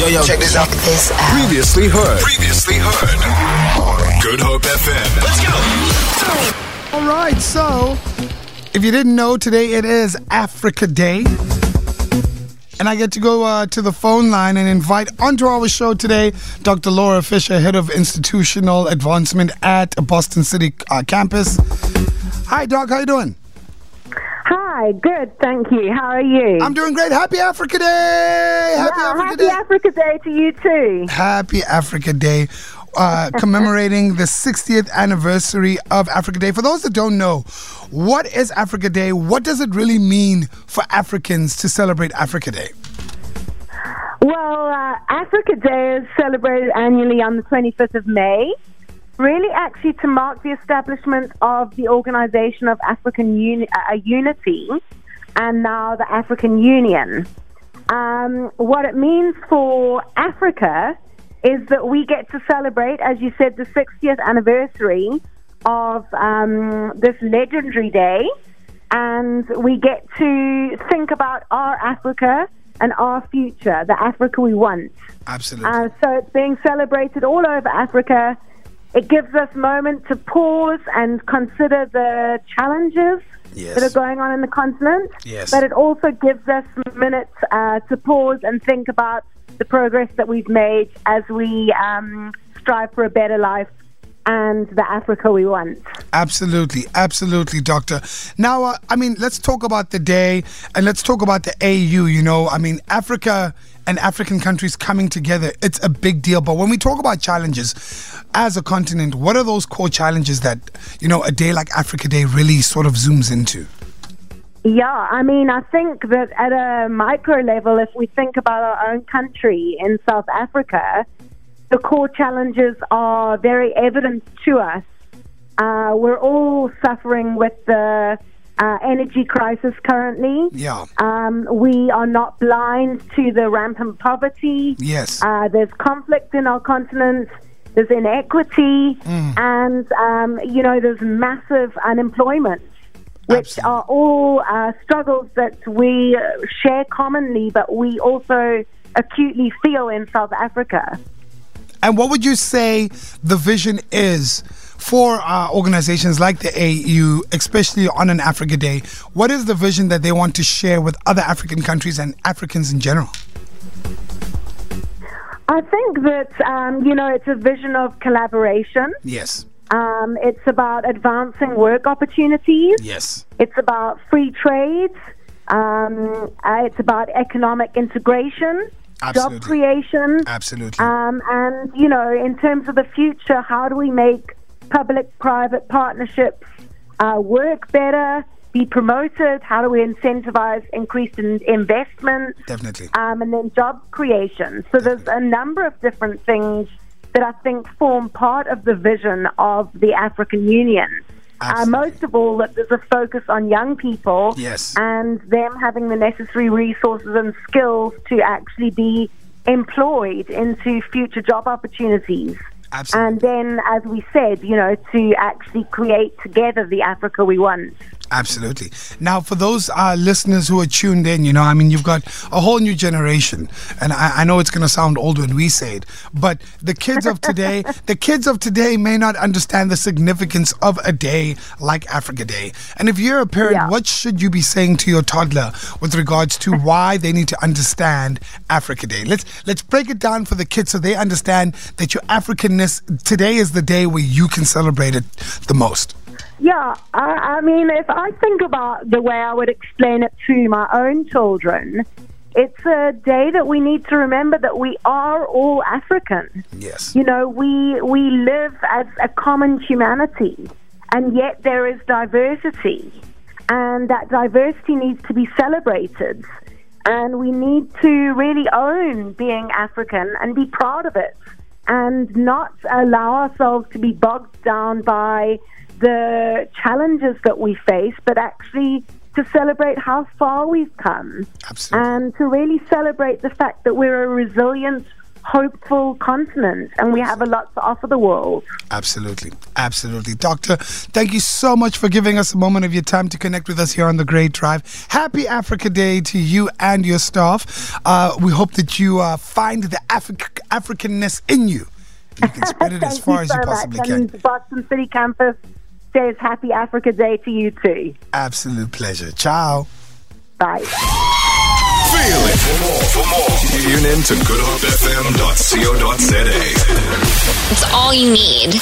Yo, yo, check this out. This out. Previously heard. Previously heard. Good Hope FM. Let's go. All right, so if you didn't know, today it is Africa Day. And I get to go uh, to the phone line and invite onto our show today Dr. Laura Fisher, Head of Institutional Advancement at Boston City uh, Campus. Hi, Doc. How you doing? Hi, good, thank you. How are you? I'm doing great. Happy Africa Day! Happy yeah, Africa happy Day! Africa Day to you too. Happy Africa Day, uh, commemorating the 60th anniversary of Africa Day. For those that don't know, what is Africa Day? What does it really mean for Africans to celebrate Africa Day? Well, uh, Africa Day is celebrated annually on the 25th of May. Really, actually, to mark the establishment of the Organization of African Uni- uh, Unity and now the African Union. Um, what it means for Africa is that we get to celebrate, as you said, the 60th anniversary of um, this legendary day, and we get to think about our Africa and our future, the Africa we want. Absolutely. Uh, so it's being celebrated all over Africa. It gives us moment to pause and consider the challenges Yes. that are going on in the continent. Yes. But it also gives us minutes uh, to pause and think about the progress that we've made as we um, strive for a better life and the Africa we want. Absolutely, absolutely, Doctor. Now, uh, I mean, let's talk about the day and let's talk about the AU. You know, I mean, Africa and African countries coming together, it's a big deal. But when we talk about challenges as a continent, what are those core challenges that, you know, a day like Africa Day really sort of zooms into? Yeah, I mean, I think that at a micro level, if we think about our own country in South Africa, the core challenges are very evident to us. Uh, we're all suffering with the uh, energy crisis currently. Yeah. Um, we are not blind to the rampant poverty. Yes. Uh, there's conflict in our continent. There's inequity, Mm. and um, you know there's massive unemployment, which Absolutely. are all uh, struggles that we uh, share commonly, but we also acutely feel in South Africa. And what would you say the vision is for uh, organizations like the AU, especially on an Africa Day? What is the vision that they want to share with other African countries and Africans in general? I think that um, you know it's a vision of collaboration. Yes. Um, it's about advancing work opportunities. Yes. It's about free trade. Um, uh, it's about economic integration, Absolutely. job creation. Absolutely. Um, and, you know, in terms of the future, how do we make public private partnerships uh, work better, be promoted? How do we incentivize increased in investment? Definitely. Um, and then job creation. So there's a number of different things that I think form part of the vision of the African Union. Uh, most of all, that there's a focus on young people Yes. and them having the necessary resources and skills to actually be employed into future job opportunities. Absolutely. And then, as we said, you know, to actually create together the Africa we want. Absolutely. Now, for those uh, listeners who are tuned in, you know, I mean, you've got a whole new generation, and I, I know it's going to sound old when we say it, but the kids of today, the kids of today may not understand the significance of a day like Africa Day. And if you're a parent, Yeah. what should you be saying to your toddler with regards to why they need to understand Africa Day? Let's let's break it down for the kids so they understand that your Africanness today is the day where you can celebrate it the most. Yeah, I, I mean, if I think about the way I would explain it to my own children, it's a day that we need to remember that we are all African. Yes. You know, we we live as a common humanity, and yet there is diversity, and that diversity needs to be celebrated. And we need to really own being African and be proud of it, and not allow ourselves to be bogged down by the challenges that we face, but actually to celebrate how far we've come Absolutely. and to really celebrate the fact that we're a resilient hopeful continent, and we have a lot to offer the world. Absolutely. Absolutely. Doctor, thank you so much for giving us a moment of your time to connect with us here on The Great Drive. Happy Africa Day to you and your staff. Uh, we hope that you uh, find the Afri- Africanness in you. You can spread it as far as you possibly much. can. And Boston City campus says Happy Africa Day to you too. Absolute pleasure. Ciao. Bye. Feel it. For more, for more, tune in to goodhopefm.co.za. It's all you need.